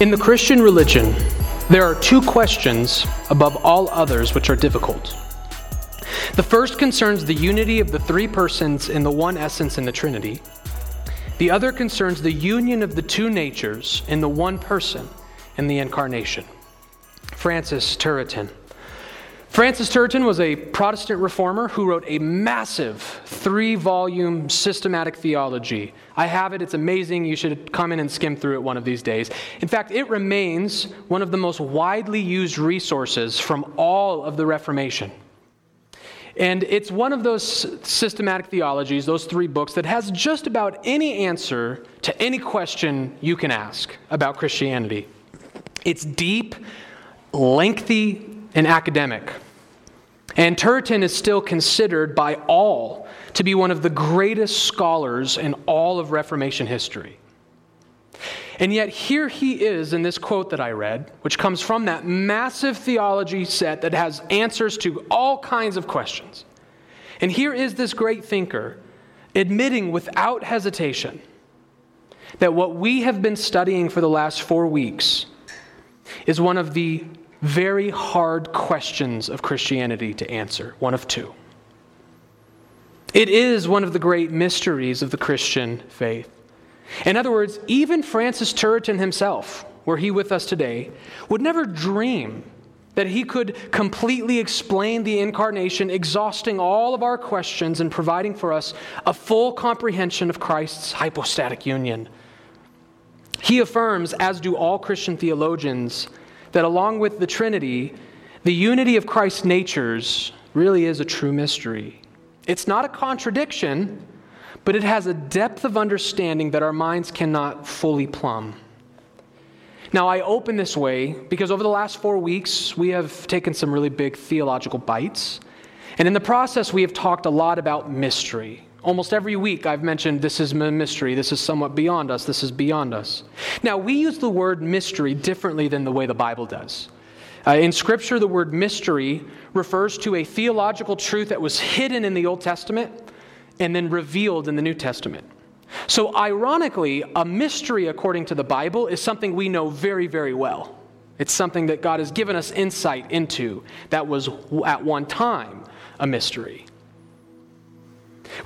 In the Christian religion, there are two questions above all others which are difficult. The first concerns the unity of the three persons in the one essence in the Trinity. The other concerns the union of the two natures in the one person in the Incarnation. Francis Turretin. Francis Turretin was a Protestant reformer who wrote a massive three volume systematic theology. I have it, it's amazing. You should come in and skim through it one of these days. In fact, it remains one of the most widely used resources from all of the Reformation. And it's one of those systematic theologies, those three books, that has just about any answer to any question you can ask about Christianity. It's deep, lengthy, and academic. And Turretin is still considered by all to be one of the greatest scholars in all of Reformation history. And yet, here he is in this quote that I read, which comes from that massive theology set that has answers to all kinds of questions. And here is this great thinker admitting without hesitation that what we have been studying for the last four weeks is one of the very hard questions of Christianity to answer, one of two. It is one of the great mysteries of the Christian faith. In other words, even Francis Turretin himself, were he with us today, would never dream that he could completely explain the incarnation, exhausting all of our questions and providing for us a full comprehension of Christ's hypostatic union. He affirms, as do all Christian theologians, that along with the Trinity, the unity of Christ's natures really is a true mystery. It's not a contradiction, but it has a depth of understanding that our minds cannot fully plumb. Now, I open this way because over the last four weeks, we have taken some really big theological bites. And in the process, we have talked a lot about mystery. Almost every week, I've mentioned this is a mystery, this is somewhat beyond us, this is beyond us. Now, we use the word mystery differently than the way the Bible does. Uh, in Scripture, the word mystery refers to a theological truth that was hidden in the Old Testament and then revealed in the New Testament. So, ironically, a mystery, according to the Bible, is something we know very, very well. It's something that God has given us insight into that was at one time a mystery.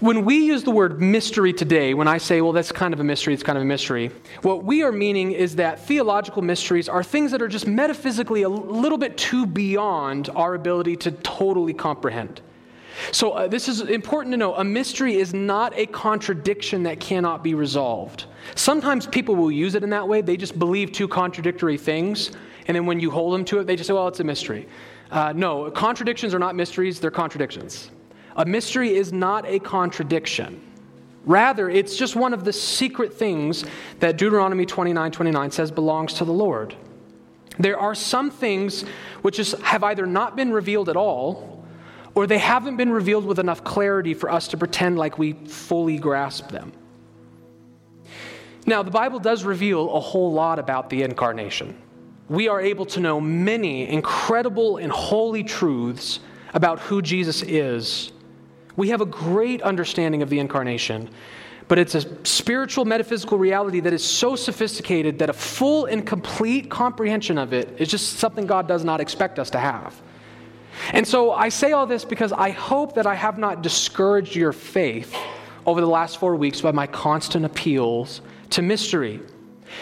When we use the word mystery today, when I say, well, that's kind of a mystery, it's kind of a mystery, what we are meaning is that theological mysteries are things that are just metaphysically a little bit too beyond our ability to totally comprehend. So, uh, this is important to know. A mystery is not a contradiction that cannot be resolved. Sometimes people will use it in that way. They just believe two contradictory things, and then when you hold them to it, they just say, well, it's a mystery. Uh, no, contradictions are not mysteries, they're contradictions. A mystery is not a contradiction. Rather, it's just one of the secret things that Deuteronomy 29 29 says belongs to the Lord. There are some things which is, have either not been revealed at all, or they haven't been revealed with enough clarity for us to pretend like we fully grasp them. Now, the Bible does reveal a whole lot about the incarnation. We are able to know many incredible and holy truths about who Jesus is we have a great understanding of the incarnation, but it's a spiritual metaphysical reality that is so sophisticated that a full and complete comprehension of it is just something God does not expect us to have. And so I say all this because I hope that I have not discouraged your faith over the last four weeks by my constant appeals to mystery.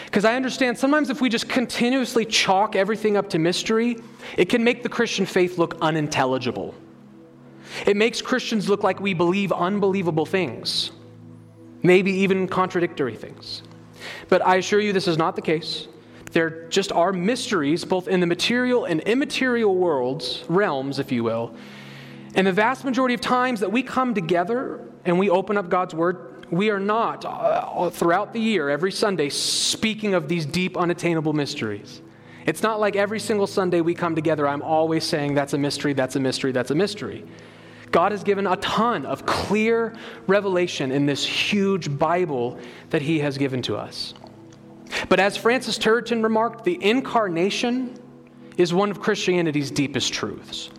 Because I understand sometimes if we just continuously chalk everything up to mystery, it can make the Christian faith look unintelligible. It makes Christians look like we believe unbelievable things, maybe even contradictory things. But I assure you, this is not the case. There just are mysteries, both in the material and immaterial worlds, realms, if you will. And the vast majority of times that we come together and we open up God's Word, we are not, uh, throughout the year, every Sunday, speaking of these deep, unattainable mysteries. It's not like every single Sunday we come together, I'm always saying, that's a mystery, that's a mystery, that's a mystery. God has given a ton of clear revelation in this huge Bible that He has given to us. But as Francis Turretin remarked, the incarnation is one of Christianity's deepest truths.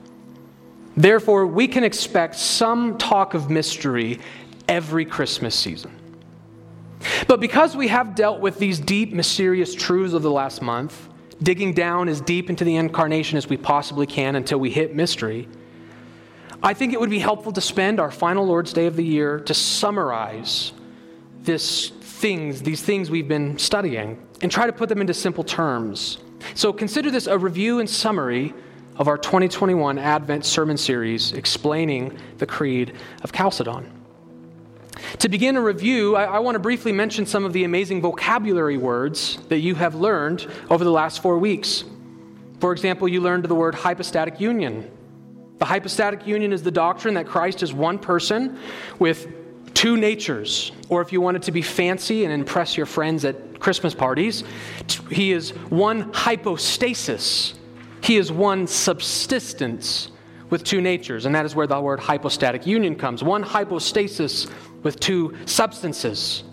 Therefore, we can expect some talk of mystery every Christmas season. But because we have dealt with these deep, mysterious truths of the last month, digging down as deep into the incarnation as we possibly can until we hit mystery, I think it would be helpful to spend our final Lord's Day of the year to summarize this things, these things we've been studying, and try to put them into simple terms. So consider this a review and summary of our 2021 Advent sermon series explaining the Creed of Chalcedon. To begin a review, I, I, want to briefly mention some of the amazing vocabulary words that you have learned over the last four weeks. For example, you learned the word hypostatic union. The hypostatic union is the doctrine that Christ is one person with two natures. Or if you wanted to be fancy and impress your friends at Christmas parties, he is one hypostasis. He is one subsistence with two natures. And that is where the word hypostatic union comes. One hypostasis with two substances.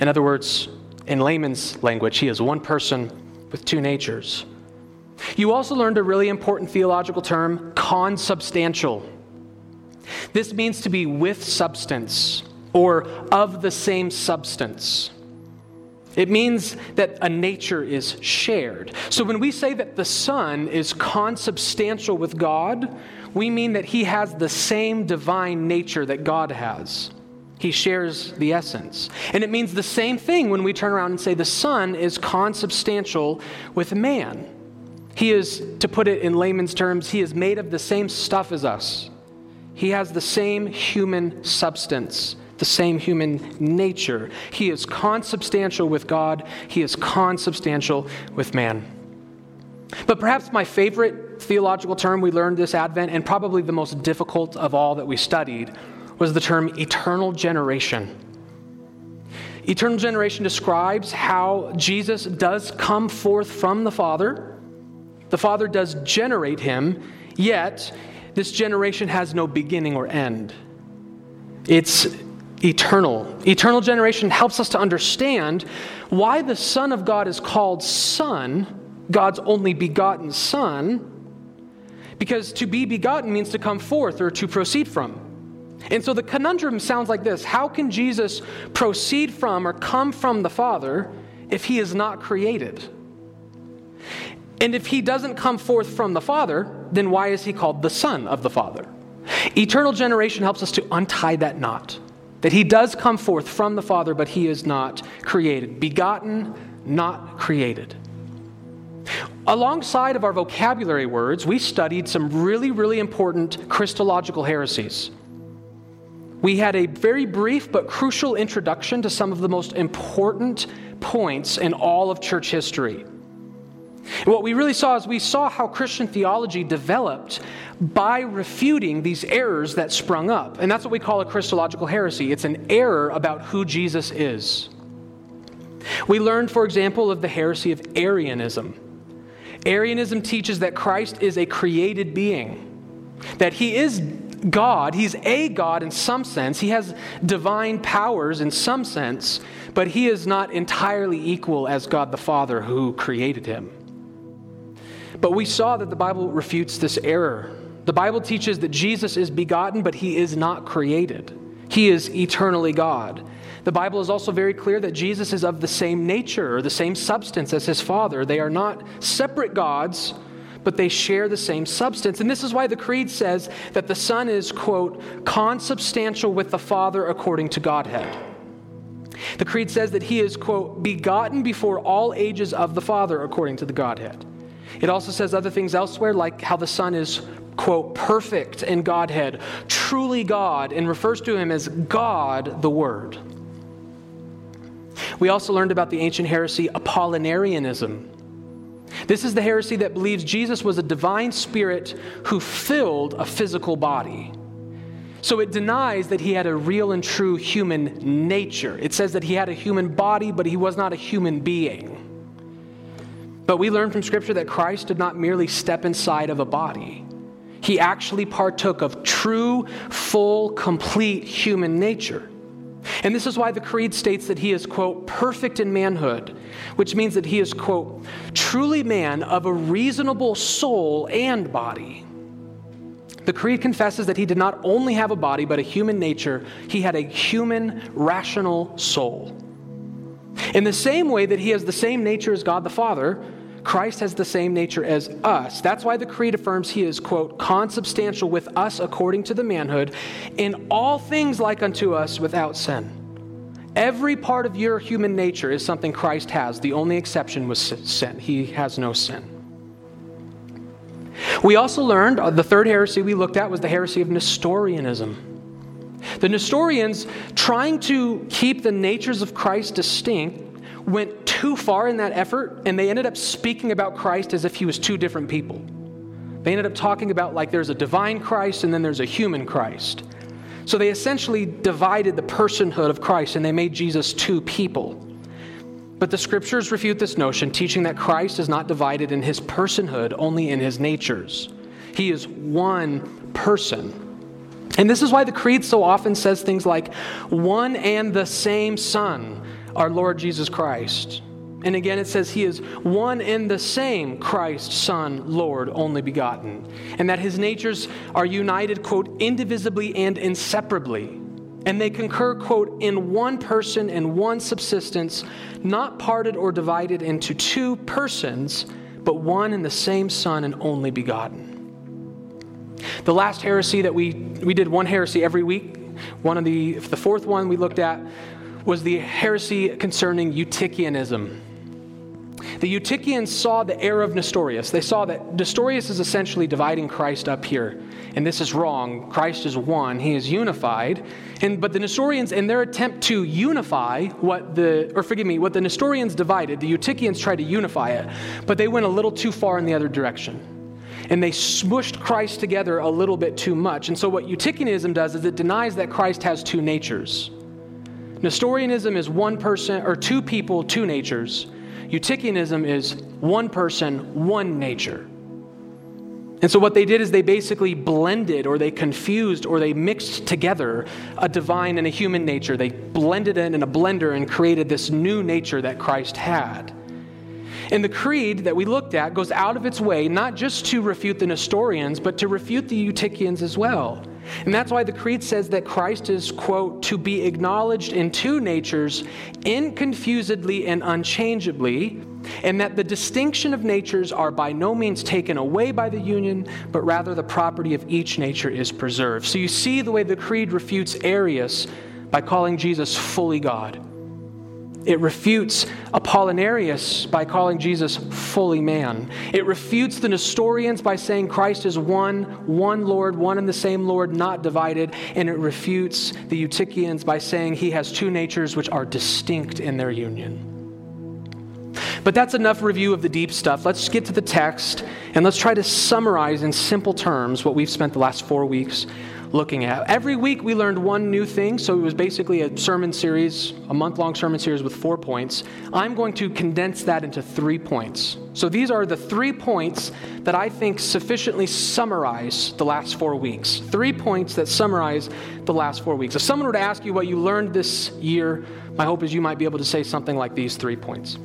In other words, in layman's language, he is one person with two natures. You also learned a really important theological term, consubstantial. This means to be with substance or of the same substance. It means that a nature is shared. So when we say that the Son is consubstantial with God, we mean that he has the same divine nature that God has. He shares the essence. And it means the same thing when we turn around and say the Son is consubstantial with man. He is, to put it in layman's terms, he is made of the same stuff as us. He has the same human substance, the same human nature. He is consubstantial with God, he is consubstantial with man. But perhaps my favorite theological term we learned this Advent, and probably the most difficult of all that we studied, was the term eternal generation. Eternal generation describes how Jesus does come forth from the Father the Father does generate him, yet this generation has no beginning or end. It's eternal. Eternal generation helps us to understand why the Son of God is called Son, God's only begotten Son, because to be begotten means to come forth or to proceed from. And so the conundrum sounds like this How can Jesus proceed from or come from the Father if he is not created? And if he doesn't come forth from the Father, then why is he called the Son of the Father? Eternal generation helps us to untie that knot. That he does come forth from the Father, but he is not created. Begotten, not created. Alongside of our vocabulary words, we studied some really, really important Christological heresies. We had a very brief but crucial introduction to some of the most important points in all of church history. And what we really saw is we saw how Christian theology developed by refuting these errors that sprung up. And that's what we call a Christological heresy it's an error about who Jesus is. We learned, for example, of the heresy of Arianism. Arianism teaches that Christ is a created being, that he is God, he's a God in some sense, he has divine powers in some sense, but he is not entirely equal as God the Father who created him. But we saw that the Bible refutes this error. The Bible teaches that Jesus is begotten, but he is not created. He is eternally God. The Bible is also very clear that Jesus is of the same nature or the same substance as his Father. They are not separate gods, but they share the same substance. And this is why the Creed says that the Son is, quote, consubstantial with the Father according to Godhead. The Creed says that he is, quote, begotten before all ages of the Father according to the Godhead. It also says other things elsewhere, like how the Son is, quote, perfect in Godhead, truly God, and refers to him as God the Word. We also learned about the ancient heresy Apollinarianism. This is the heresy that believes Jesus was a divine spirit who filled a physical body. So it denies that he had a real and true human nature. It says that he had a human body, but he was not a human being. But we learn from Scripture that Christ did not merely step inside of a body, he actually partook of true, full, complete human nature. And this is why the Creed states that he is, quote, perfect in manhood, which means that he is, quote, truly man of a reasonable soul and body. The Creed confesses that he did not only have a body, but a human nature. He had a human, rational soul. In the same way that he has the same nature as God the Father, Christ has the same nature as us. That's why the Creed affirms he is, quote, consubstantial with us according to the manhood, in all things like unto us without sin. Every part of your human nature is something Christ has. The only exception was sin. He has no sin. We also learned uh, the third heresy we looked at was the heresy of Nestorianism. The Nestorians, trying to keep the natures of Christ distinct, went too far in that effort and they ended up speaking about Christ as if he was two different people. They ended up talking about like there's a divine Christ and then there's a human Christ. So they essentially divided the personhood of Christ and they made Jesus two people. But the scriptures refute this notion, teaching that Christ is not divided in his personhood, only in his natures. He is one person. And this is why the Creed so often says things like, one and the same Son our Lord Jesus Christ. And again, it says he is one and the same Christ, Son, Lord, only begotten. And that his natures are united, quote, indivisibly and inseparably. And they concur, quote, in one person and one subsistence, not parted or divided into two persons, but one and the same Son and only begotten. The last heresy that we, we did one heresy every week. One of the, the fourth one we looked at was the heresy concerning Eutychianism. The Eutychians saw the error of Nestorius. They saw that Nestorius is essentially dividing Christ up here. And this is wrong. Christ is one, he is unified. And but the Nestorians, in their attempt to unify what the or forgive me, what the Nestorians divided, the Eutychians tried to unify it, but they went a little too far in the other direction. And they smushed Christ together a little bit too much. And so what Eutychianism does is it denies that Christ has two natures. Nestorianism is one person or two people, two natures. Eutychianism is one person, one nature. And so, what they did is they basically blended or they confused or they mixed together a divine and a human nature. They blended it in a blender and created this new nature that Christ had. And the creed that we looked at goes out of its way not just to refute the Nestorians, but to refute the Eutychians as well. And that's why the Creed says that Christ is, quote, to be acknowledged in two natures, inconfusedly and unchangeably, and that the distinction of natures are by no means taken away by the union, but rather the property of each nature is preserved. So you see the way the Creed refutes Arius by calling Jesus fully God. It refutes Apollinarius by calling Jesus fully man. It refutes the Nestorians by saying Christ is one, one Lord, one and the same Lord, not divided. And it refutes the Eutychians by saying he has two natures which are distinct in their union. But that's enough review of the deep stuff. Let's get to the text and let's try to summarize in simple terms what we've spent the last four weeks looking at. Every week we learned one new thing, so it was basically a sermon series, a month long sermon series with four points. I'm going to condense that into three points. So these are the three points that I think sufficiently summarize the last four weeks. Three points that summarize the last four weeks. If someone were to ask you what you learned this year, my hope is you might be able to say something like these three points.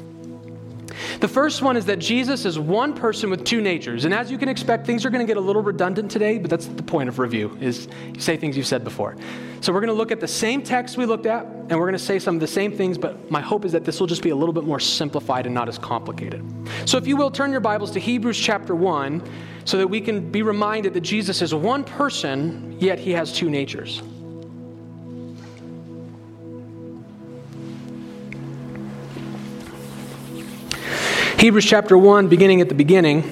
The first one is that Jesus is one person with two natures. And as you can expect, things are going to get a little redundant today, but that's the point of review, is you say things you've said before. So we're going to look at the same text we looked at, and we're going to say some of the same things, but my hope is that this will just be a little bit more simplified and not as complicated. So if you will, turn your Bibles to Hebrews chapter 1 so that we can be reminded that Jesus is one person, yet he has two natures. Hebrews chapter 1, beginning at the beginning.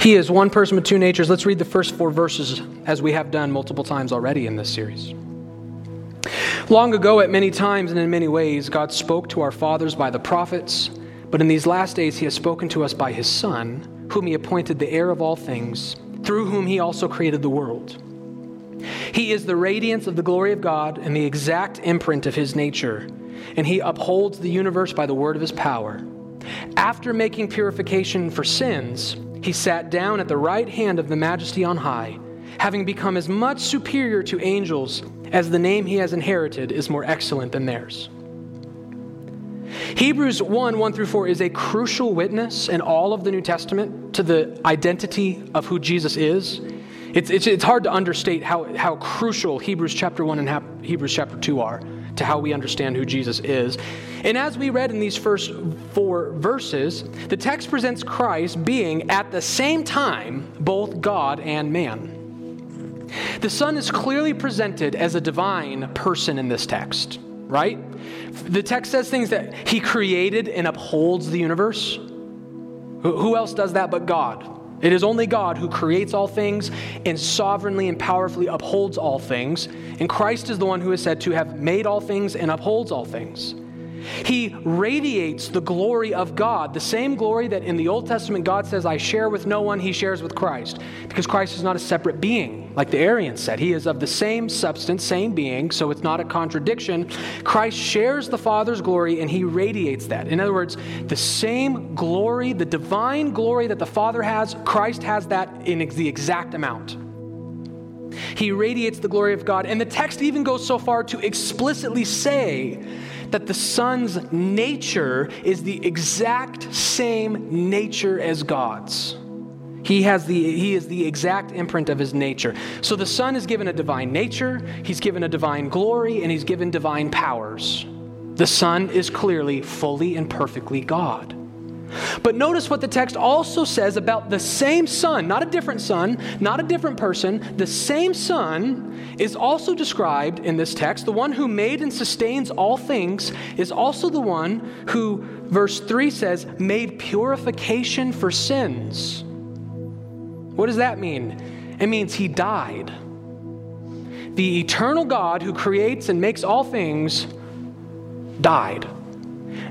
He is one person with two natures. Let's read the first four verses as we have done multiple times already in this series. Long ago, at many times and in many ways, God spoke to our fathers by the prophets, but in these last days, He has spoken to us by His Son, whom He appointed the heir of all things, through whom He also created the world. He is the radiance of the glory of God and the exact imprint of His nature and he upholds the universe by the word of his power. After making purification for sins, he sat down at the right hand of the majesty on high, having become as much superior to angels as the name he has inherited is more excellent than theirs. Hebrews 1 1 through 4 is a crucial witness in all of the New Testament to the identity of who Jesus is. It's, it's, it's hard to understate how, how crucial Hebrews chapter 1 and Hebrews chapter 2 are to how we understand who Jesus is. And as we read in these first four verses, the text presents Christ being at the same time both God and man. The Son is clearly presented as a divine person in this text, right? The text says things that He created and upholds the universe. Who else does that but God? It is only God who creates all things and sovereignly and powerfully upholds all things. And Christ is the one who is said to have made all things and upholds all things. He radiates the glory of God, the same glory that in the Old Testament God says, I share with no one, he shares with Christ. Because Christ is not a separate being, like the Arians said. He is of the same substance, same being, so it's not a contradiction. Christ shares the Father's glory and he radiates that. In other words, the same glory, the divine glory that the Father has, Christ has that in the exact amount. He radiates the glory of God. And the text even goes so far to explicitly say that the Son's nature is the exact same nature as God's. He, has the, he is the exact imprint of his nature. So the Son is given a divine nature, he's given a divine glory, and he's given divine powers. The Son is clearly, fully, and perfectly God. But notice what the text also says about the same Son, not a different Son, not a different person. The same Son is also described in this text. The one who made and sustains all things is also the one who, verse 3 says, made purification for sins. What does that mean? It means he died. The eternal God who creates and makes all things died.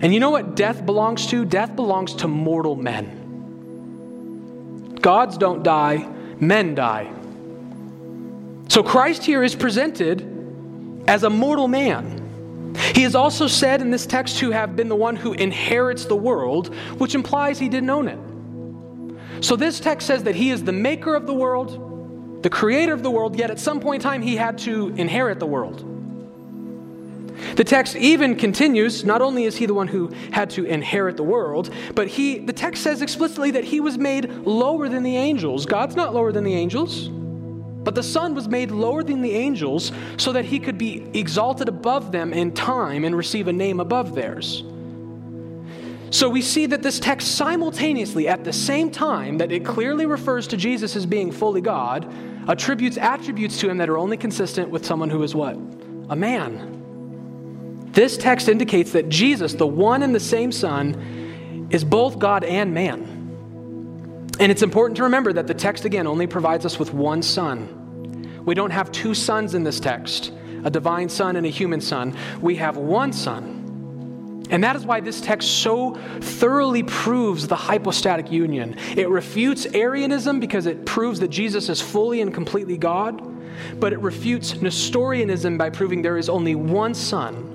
And you know what death belongs to? Death belongs to mortal men. Gods don't die, men die. So Christ here is presented as a mortal man. He is also said in this text to have been the one who inherits the world, which implies he didn't own it. So this text says that he is the maker of the world, the creator of the world, yet at some point in time he had to inherit the world. The text even continues, not only is he the one who had to inherit the world, but he the text says explicitly that he was made lower than the angels. God's not lower than the angels. But the Son was made lower than the angels so that he could be exalted above them in time and receive a name above theirs. So we see that this text simultaneously, at the same time that it clearly refers to Jesus as being fully God, attributes attributes to him that are only consistent with someone who is what? A man. This text indicates that Jesus, the one and the same Son, is both God and man. And it's important to remember that the text, again, only provides us with one Son. We don't have two sons in this text a divine Son and a human Son. We have one Son. And that is why this text so thoroughly proves the hypostatic union. It refutes Arianism because it proves that Jesus is fully and completely God, but it refutes Nestorianism by proving there is only one Son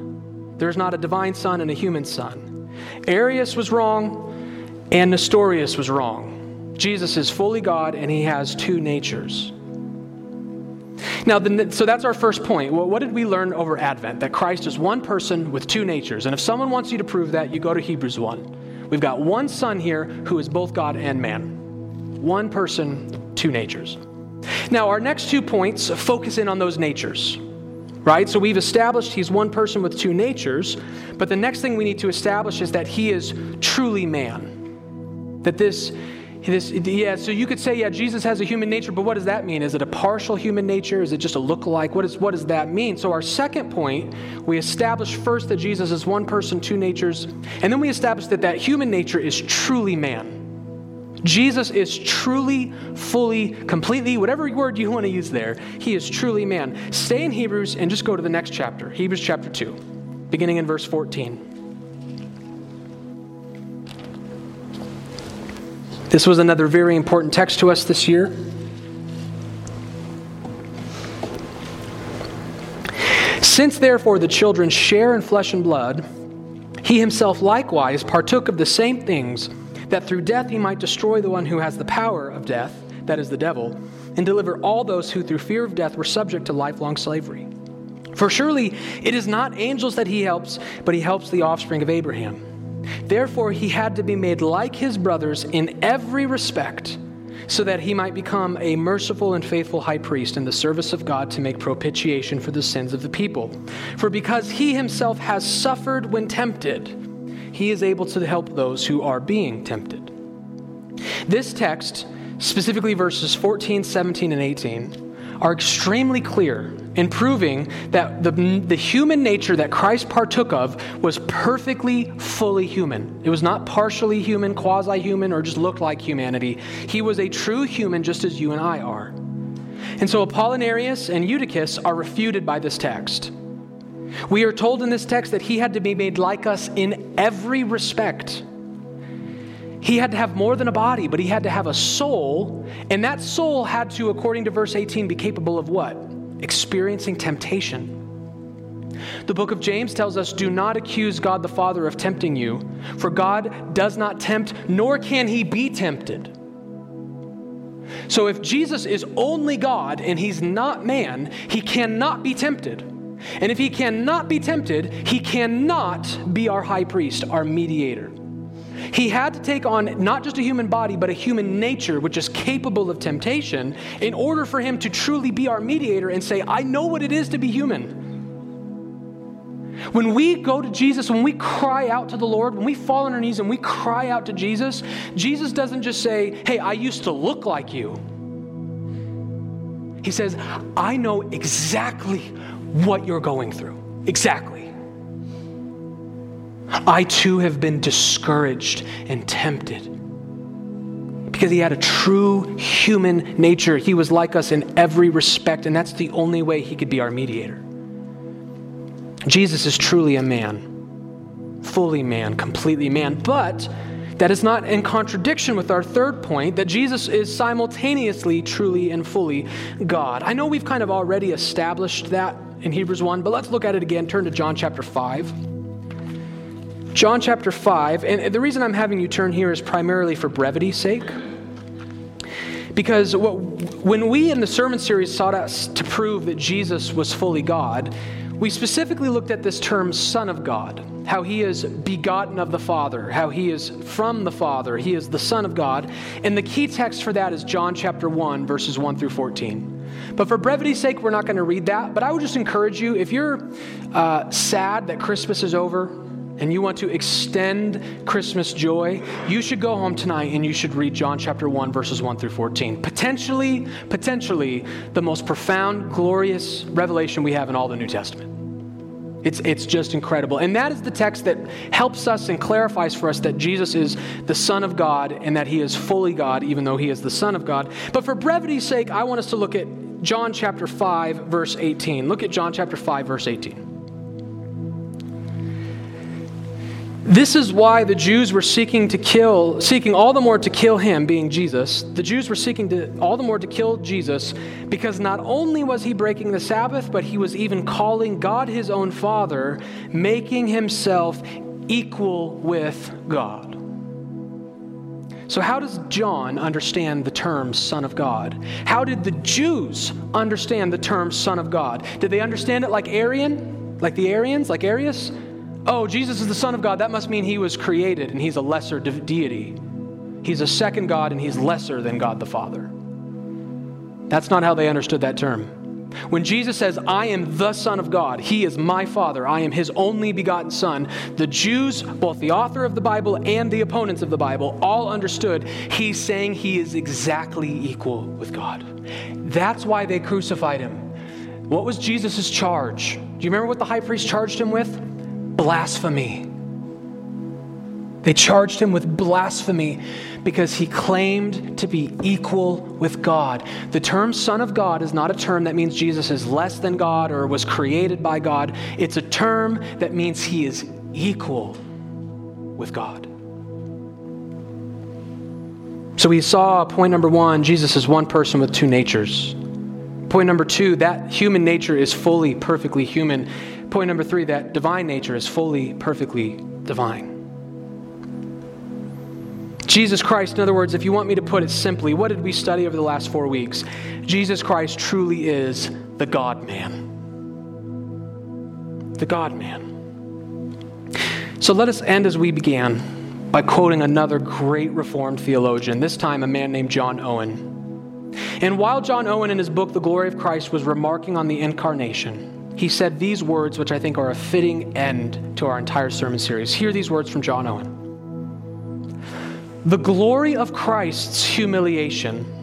there's not a divine son and a human son. Arius was wrong, and Nestorius was wrong. Jesus is fully God, and he has two natures. Now, the, so that's our first point. Well, what did we learn over Advent? That Christ is one person with two natures. And if someone wants you to prove that, you go to Hebrews 1. We've got one son here who is both God and man. One person, two natures. Now, our next two points focus in on those natures right? So we've established he's one person with two natures, but the next thing we need to establish is that he is truly man. That this, this, yeah, so you could say, yeah, Jesus has a human nature, but what does that mean? Is it a partial human nature? Is it just a look-alike? What, is, what does that mean? So our second point, we establish first that Jesus is one person, two natures, and then we establish that that human nature is truly man. Jesus is truly, fully, completely, whatever word you want to use there, he is truly man. Stay in Hebrews and just go to the next chapter, Hebrews chapter 2, beginning in verse 14. This was another very important text to us this year. Since therefore the children share in flesh and blood, he himself likewise partook of the same things that through death he might destroy the one who has the power of death, that is the devil, and deliver all those who through fear of death were subject to lifelong slavery. For surely it is not angels that he helps, but he helps the offspring of Abraham. Therefore he had to be made like his brothers in every respect, so that he might become a merciful and faithful high priest in the service of God to make propitiation for the sins of the people. For because he himself has suffered when tempted, he is able to help those who are being tempted. This text, specifically verses 14, 17, and 18, are extremely clear in proving that the, the human nature that Christ partook of was perfectly, fully human. It was not partially human, quasi human, or just looked like humanity. He was a true human just as you and I are. And so Apollinarius and Eutychus are refuted by this text. We are told in this text that he had to be made like us in every respect. He had to have more than a body, but he had to have a soul, and that soul had to, according to verse 18, be capable of what? experiencing temptation. The book of James tells us do not accuse God the Father of tempting you, for God does not tempt, nor can he be tempted. So if Jesus is only God and he's not man, he cannot be tempted. And if he cannot be tempted, he cannot be our high priest, our mediator. He had to take on not just a human body, but a human nature which is capable of temptation in order for him to truly be our mediator and say, I know what it is to be human. When we go to Jesus, when we cry out to the Lord, when we fall on our knees and we cry out to Jesus, Jesus doesn't just say, Hey, I used to look like you. He says, I know exactly what you're going through. Exactly. I too have been discouraged and tempted. Because he had a true human nature. He was like us in every respect, and that's the only way he could be our mediator. Jesus is truly a man, fully man, completely man, but that is not in contradiction with our third point that Jesus is simultaneously, truly, and fully God. I know we've kind of already established that in Hebrews 1, but let's look at it again. Turn to John chapter 5. John chapter 5, and the reason I'm having you turn here is primarily for brevity's sake. Because what, when we in the sermon series sought us to prove that Jesus was fully God, we specifically looked at this term, Son of God, how he is begotten of the Father, how he is from the Father, he is the Son of God. And the key text for that is John chapter 1, verses 1 through 14. But for brevity's sake, we're not going to read that. But I would just encourage you if you're uh, sad that Christmas is over, and you want to extend Christmas joy, you should go home tonight and you should read John chapter 1, verses 1 through 14. Potentially, potentially the most profound, glorious revelation we have in all the New Testament. It's, it's just incredible. And that is the text that helps us and clarifies for us that Jesus is the Son of God and that he is fully God, even though he is the Son of God. But for brevity's sake, I want us to look at John chapter 5, verse 18. Look at John chapter 5, verse 18. This is why the Jews were seeking to kill, seeking all the more to kill him, being Jesus. The Jews were seeking to all the more to kill Jesus because not only was he breaking the Sabbath, but he was even calling God his own Father, making himself equal with God. So, how does John understand the term Son of God? How did the Jews understand the term Son of God? Did they understand it like Arian, like the Arians, like Arius? Oh, Jesus is the Son of God, that must mean he was created and he's a lesser de- deity. He's a second God and he's lesser than God the Father. That's not how they understood that term. When Jesus says, I am the Son of God, He is my Father, I am His only begotten Son, the Jews, both the author of the Bible and the opponents of the Bible, all understood He's saying He is exactly equal with God. That's why they crucified Him. What was Jesus' charge? Do you remember what the high priest charged Him with? Blasphemy. They charged him with blasphemy because he claimed to be equal with God. The term Son of God is not a term that means Jesus is less than God or was created by God. It's a term that means he is equal with God. So we saw point number one Jesus is one person with two natures. Point number two, that human nature is fully, perfectly human. Point number three that divine nature is fully, perfectly divine. Jesus Christ, in other words, if you want me to put it simply, what did we study over the last four weeks? Jesus Christ truly is the God man. The God man. So let us end as we began by quoting another great Reformed theologian, this time a man named John Owen. And while John Owen, in his book, The Glory of Christ, was remarking on the incarnation, he said these words, which I think are a fitting end to our entire sermon series. Hear these words from John Owen The glory of Christ's humiliation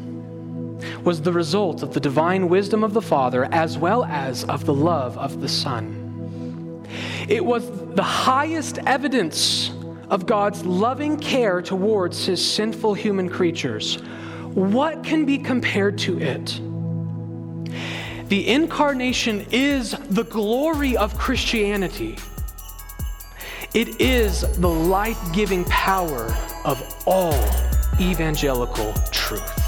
was the result of the divine wisdom of the Father as well as of the love of the Son. It was the highest evidence of God's loving care towards his sinful human creatures what can be compared to it? The incarnation is the glory of Christianity. It is the life giving power of all evangelical truth.